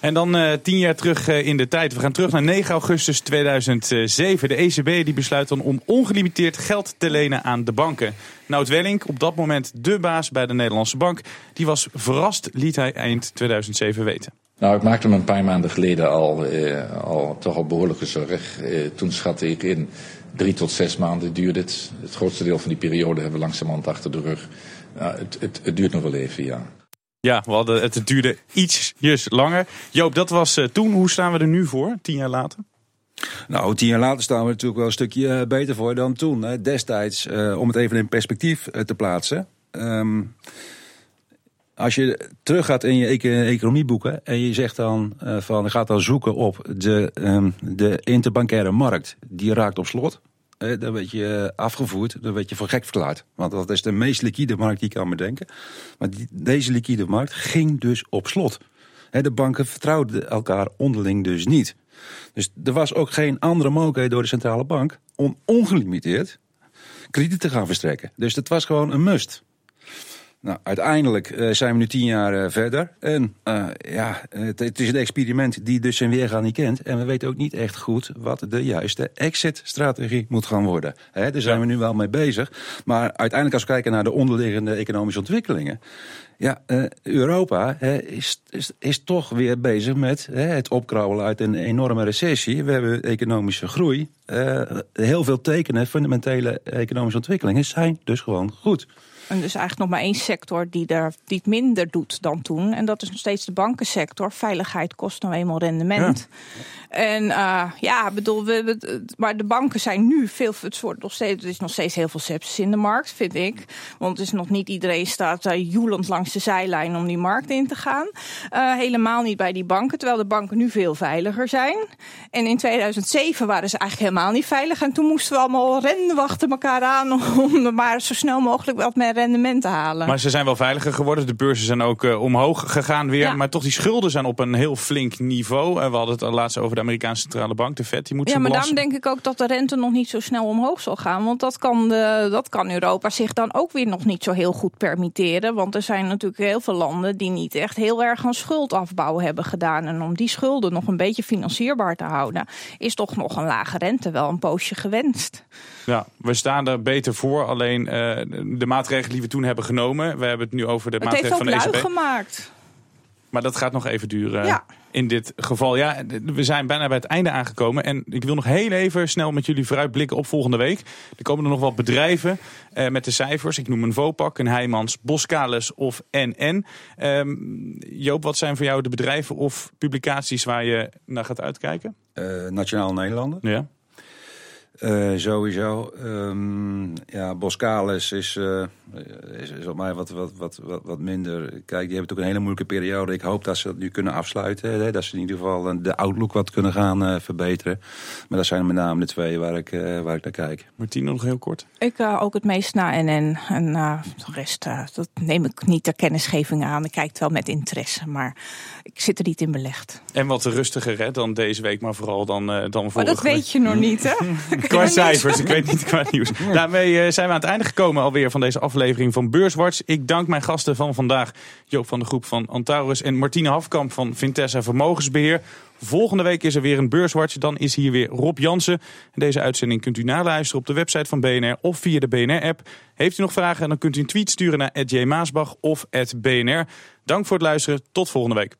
En dan uh, tien jaar terug uh, in de tijd. We gaan terug naar 9 augustus 2007. De ECB die besluit dan om ongelimiteerd geld te lenen aan de banken. Nout Welling, op dat moment de baas bij de Nederlandse bank, die was verrast, liet hij eind 2007 weten. Nou, ik maakte me een paar maanden geleden al, uh, al toch al behoorlijke zorg. toen schatte ik in drie tot zes maanden duurde het. Het grootste deel van die periode hebben we langzamerhand achter de rug. het, het, het duurt nog wel even, ja. Ja, we hadden, het duurde ietsjes langer. Joop, dat was uh, toen. Hoe staan we er nu voor, tien jaar later? Nou, tien jaar later staan we natuurlijk wel een stukje uh, beter voor dan toen. Hè. Destijds, uh, om het even in perspectief te plaatsen. Um, als je teruggaat in je economieboeken en je zegt dan van je gaat dan zoeken op de, um, de interbankaire markt, die raakt op slot dan werd je afgevoerd, dan werd je voor gek verklaard. Want dat is de meest liquide markt die ik kan bedenken. Maar die, deze liquide markt ging dus op slot. De banken vertrouwden elkaar onderling dus niet. Dus er was ook geen andere mogelijkheid door de centrale bank om ongelimiteerd krediet te gaan verstrekken. Dus dat was gewoon een must. Nou, uiteindelijk uh, zijn we nu tien jaar uh, verder. En uh, ja, het, het, is een experiment die dus zijn weergaan niet kent. En we weten ook niet echt goed wat de juiste exit-strategie moet gaan worden. He, daar zijn ja. we nu wel mee bezig. Maar uiteindelijk als we kijken naar de onderliggende economische ontwikkelingen. Ja, Europa is, is, is toch weer bezig met het opkrauwelen uit een enorme recessie. We hebben economische groei. heel veel tekenen, fundamentele economische ontwikkelingen zijn dus gewoon goed. En dus eigenlijk nog maar één sector die, er, die het minder doet dan toen. En dat is nog steeds de bankensector. Veiligheid kost nou eenmaal rendement. Ja. En uh, ja, bedoel, we, we, maar de banken zijn nu veel. Het, wordt nog steeds, er is nog steeds heel veel sepsis in de markt, vind ik. Want het is nog niet iedereen staat uh, joelend langs de zijlijn om die markt in te gaan. Uh, helemaal niet bij die banken, terwijl de banken nu veel veiliger zijn. En in 2007 waren ze eigenlijk helemaal niet veilig. En toen moesten we allemaal rennen wachten elkaar aan om er maar zo snel mogelijk wat meer rendement te halen. Maar ze zijn wel veiliger geworden. De beurzen zijn ook omhoog gegaan weer. Ja. Maar toch, die schulden zijn op een heel flink niveau. we hadden het al laatst over de Amerikaanse centrale bank, de Fed, die moet Ja, maar daarom denk ik ook dat de rente nog niet zo snel omhoog zal gaan. Want dat kan, de, dat kan Europa zich dan ook weer nog niet zo heel goed permitteren. Want er zijn natuurlijk heel veel landen die niet echt heel erg aan schuldafbouw hebben gedaan. En om die schulden nog een beetje financierbaar te houden, is toch nog een lage rente wel een poosje gewenst. Ja, we staan er beter voor. Alleen uh, de maatregelen die we toen hebben genomen, we hebben het nu over de het maatregelen van de ECB. Het heeft ook gemaakt. Maar dat gaat nog even duren. Ja in dit geval. Ja, we zijn bijna bij het einde aangekomen. En ik wil nog heel even snel met jullie vooruitblikken op volgende week. Er komen er nog wat bedrijven uh, met de cijfers. Ik noem een Vopak, een Heijmans, Boskalis of NN. Um, Joop, wat zijn voor jou de bedrijven of publicaties waar je naar gaat uitkijken? Uh, Nationaal Nederlanden. Ja. Uh, sowieso. Um, ja, Boskalis is, uh, is, is op mij wat, wat, wat, wat, wat minder. Kijk, die hebben natuurlijk een hele moeilijke periode. Ik hoop dat ze dat nu kunnen afsluiten. Hè, dat ze in ieder geval de outlook wat kunnen gaan uh, verbeteren. Maar dat zijn met name de twee waar ik, waar ik naar kijk. Martine, nog heel kort. Ik ook het meest naar NN. En de rest, dat neem ik niet ter kennisgeving aan. Ik kijk het wel met interesse, maar ik zit er niet in belegd. En wat rustiger hè, dan deze week, maar vooral dan, dan vorige Maar dat weet je nog niet, hè? qua cijfers. Ik weet niet qua nieuws. Daarmee zijn we aan het einde gekomen alweer van deze aflevering van Beurswatch. Ik dank mijn gasten van vandaag. Joop van de Groep van Antaurus en Martine Hafkamp van Vintessa Vermogensbeheer. Volgende week is er weer een Beurswatch. Dan is hier weer Rob Jansen. Deze uitzending kunt u naluisteren op de website van BNR of via de BNR-app. Heeft u nog vragen, dan kunt u een tweet sturen naar @jmaasbach of @bnr. Dank voor het luisteren. Tot volgende week.